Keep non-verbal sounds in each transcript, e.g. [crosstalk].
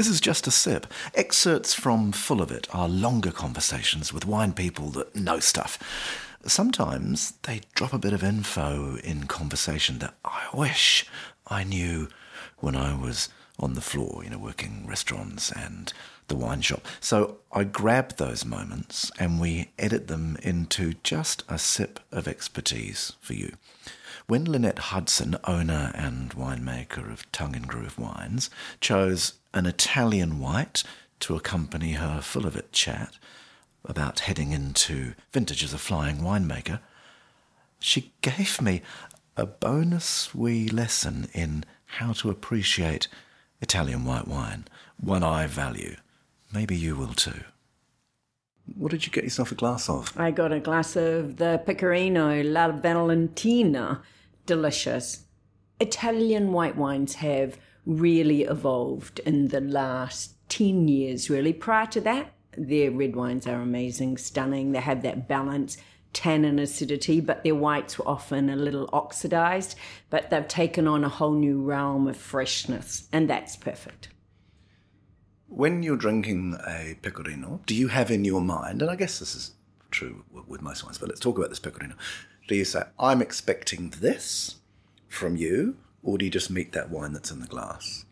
This is just a sip. Excerpts from Full of It are longer conversations with wine people that know stuff. Sometimes they drop a bit of info in conversation that I wish I knew when I was on the floor, you know, working restaurants and the wine shop. So I grab those moments and we edit them into just a sip of expertise for you. When Lynnette Hudson, owner and winemaker of Tongue in Groove Wines, chose an Italian white to accompany her full of it chat about heading into vintage as a flying winemaker, she gave me a bonus wee lesson in how to appreciate Italian white wine, one I value. Maybe you will too. What did you get yourself a glass of? I got a glass of the Pecorino La Valentina. Delicious. Italian white wines have really evolved in the last 10 years, really. Prior to that, their red wines are amazing, stunning. They have that balance, tannin acidity, but their whites were often a little oxidized. But they've taken on a whole new realm of freshness, and that's perfect. When you're drinking a pecorino, do you have in your mind, and I guess this is true with most wines, but let's talk about this pecorino. Do you say, I'm expecting this from you, or do you just meet that wine that's in the glass?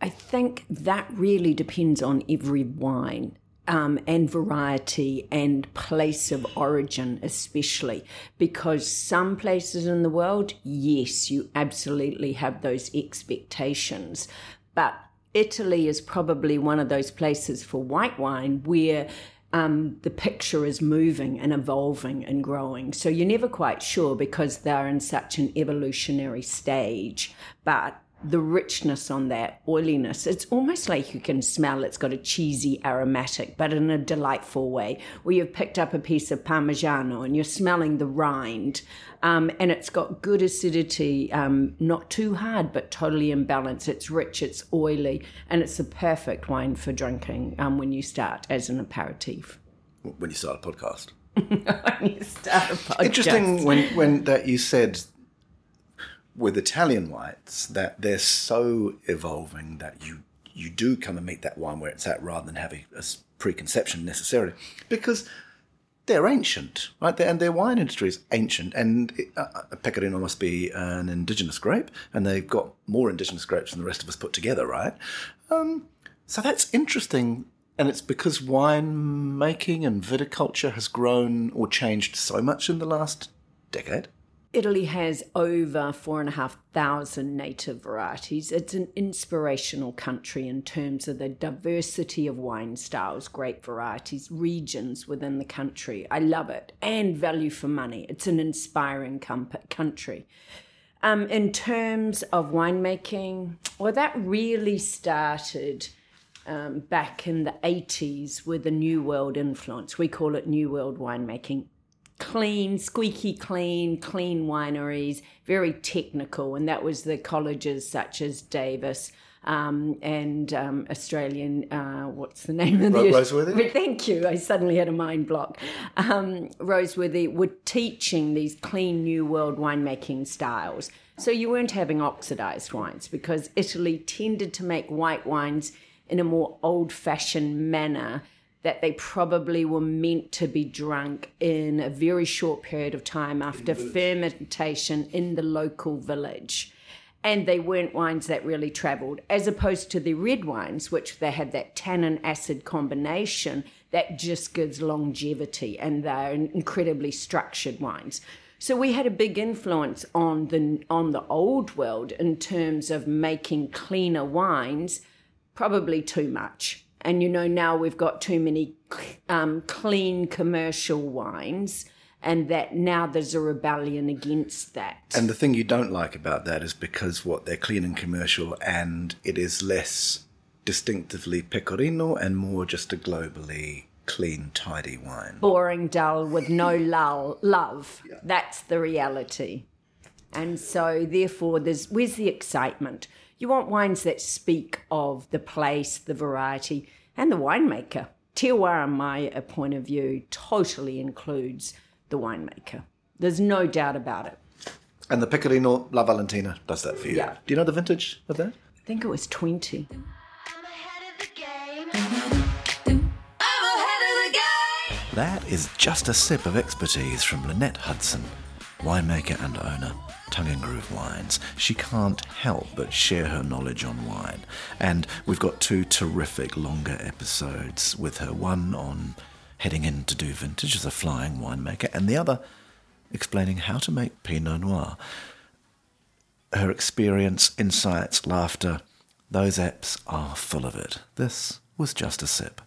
I think that really depends on every wine. Um, and variety and place of origin, especially because some places in the world, yes, you absolutely have those expectations. But Italy is probably one of those places for white wine where um, the picture is moving and evolving and growing. So you're never quite sure because they're in such an evolutionary stage. But the richness on that oiliness. It's almost like you can smell it's got a cheesy aromatic, but in a delightful way, where you've picked up a piece of Parmigiano and you're smelling the rind. Um, and it's got good acidity, um, not too hard, but totally in balance. It's rich, it's oily, and it's the perfect wine for drinking um, when you start as an aperitif. When you start a podcast. [laughs] when you start a podcast. Interesting when, when that you said with Italian whites that they're so evolving that you you do come and meet that wine where it's at rather than having a preconception necessarily because they're ancient, right? and their wine industry is ancient, and uh, uh, Pecorino must be an indigenous grape, and they've got more indigenous grapes than the rest of us put together, right? Um, so that's interesting, and it's because wine making and viticulture has grown or changed so much in the last decade. Italy has over four and a half thousand native varieties. It's an inspirational country in terms of the diversity of wine styles, grape varieties, regions within the country. I love it and value for money. It's an inspiring com- country. Um, in terms of winemaking, well, that really started. Um, back in the 80s with the New World influence. We call it New World winemaking clean, squeaky clean, clean wineries, very technical. And that was the colleges such as Davis. Um, and um, Australian, uh, what's the name of the Roseworthy? [laughs] Thank you. I suddenly had a mind block. Um, Roseworthy were teaching these clean new world winemaking styles. So you weren't having oxidized wines because Italy tended to make white wines in a more old fashioned manner that they probably were meant to be drunk in a very short period of time after fermentation in the local village. And they weren't wines that really traveled, as opposed to the red wines, which they had that tannin acid combination that just gives longevity and they're incredibly structured wines. So we had a big influence on the on the old world in terms of making cleaner wines, probably too much and you know now we've got too many um, clean commercial wines and that now there's a rebellion against that. And the thing you don't like about that is because what they're clean and commercial, and it is less distinctively pecorino and more just a globally clean, tidy wine. Boring, dull, with no lull, love. Yeah. That's the reality. And so, therefore, there's where's the excitement? You want wines that speak of the place, the variety, and the winemaker. Terroir, in my uh, point of view, totally includes the winemaker. There's no doubt about it. And the Pecorino La Valentina does that for you. Yeah. Do you know the vintage of that? I think it was 20. That is just a sip of expertise from Lynnette Hudson, winemaker and owner, Tongue in Groove Wines. She can't help but share her knowledge on wine. And we've got two terrific longer episodes with her one on heading in to do vintage as a flying winemaker, and the other explaining how to make Pinot Noir. Her experience, insights, laughter, those apps are full of it. This was just a sip.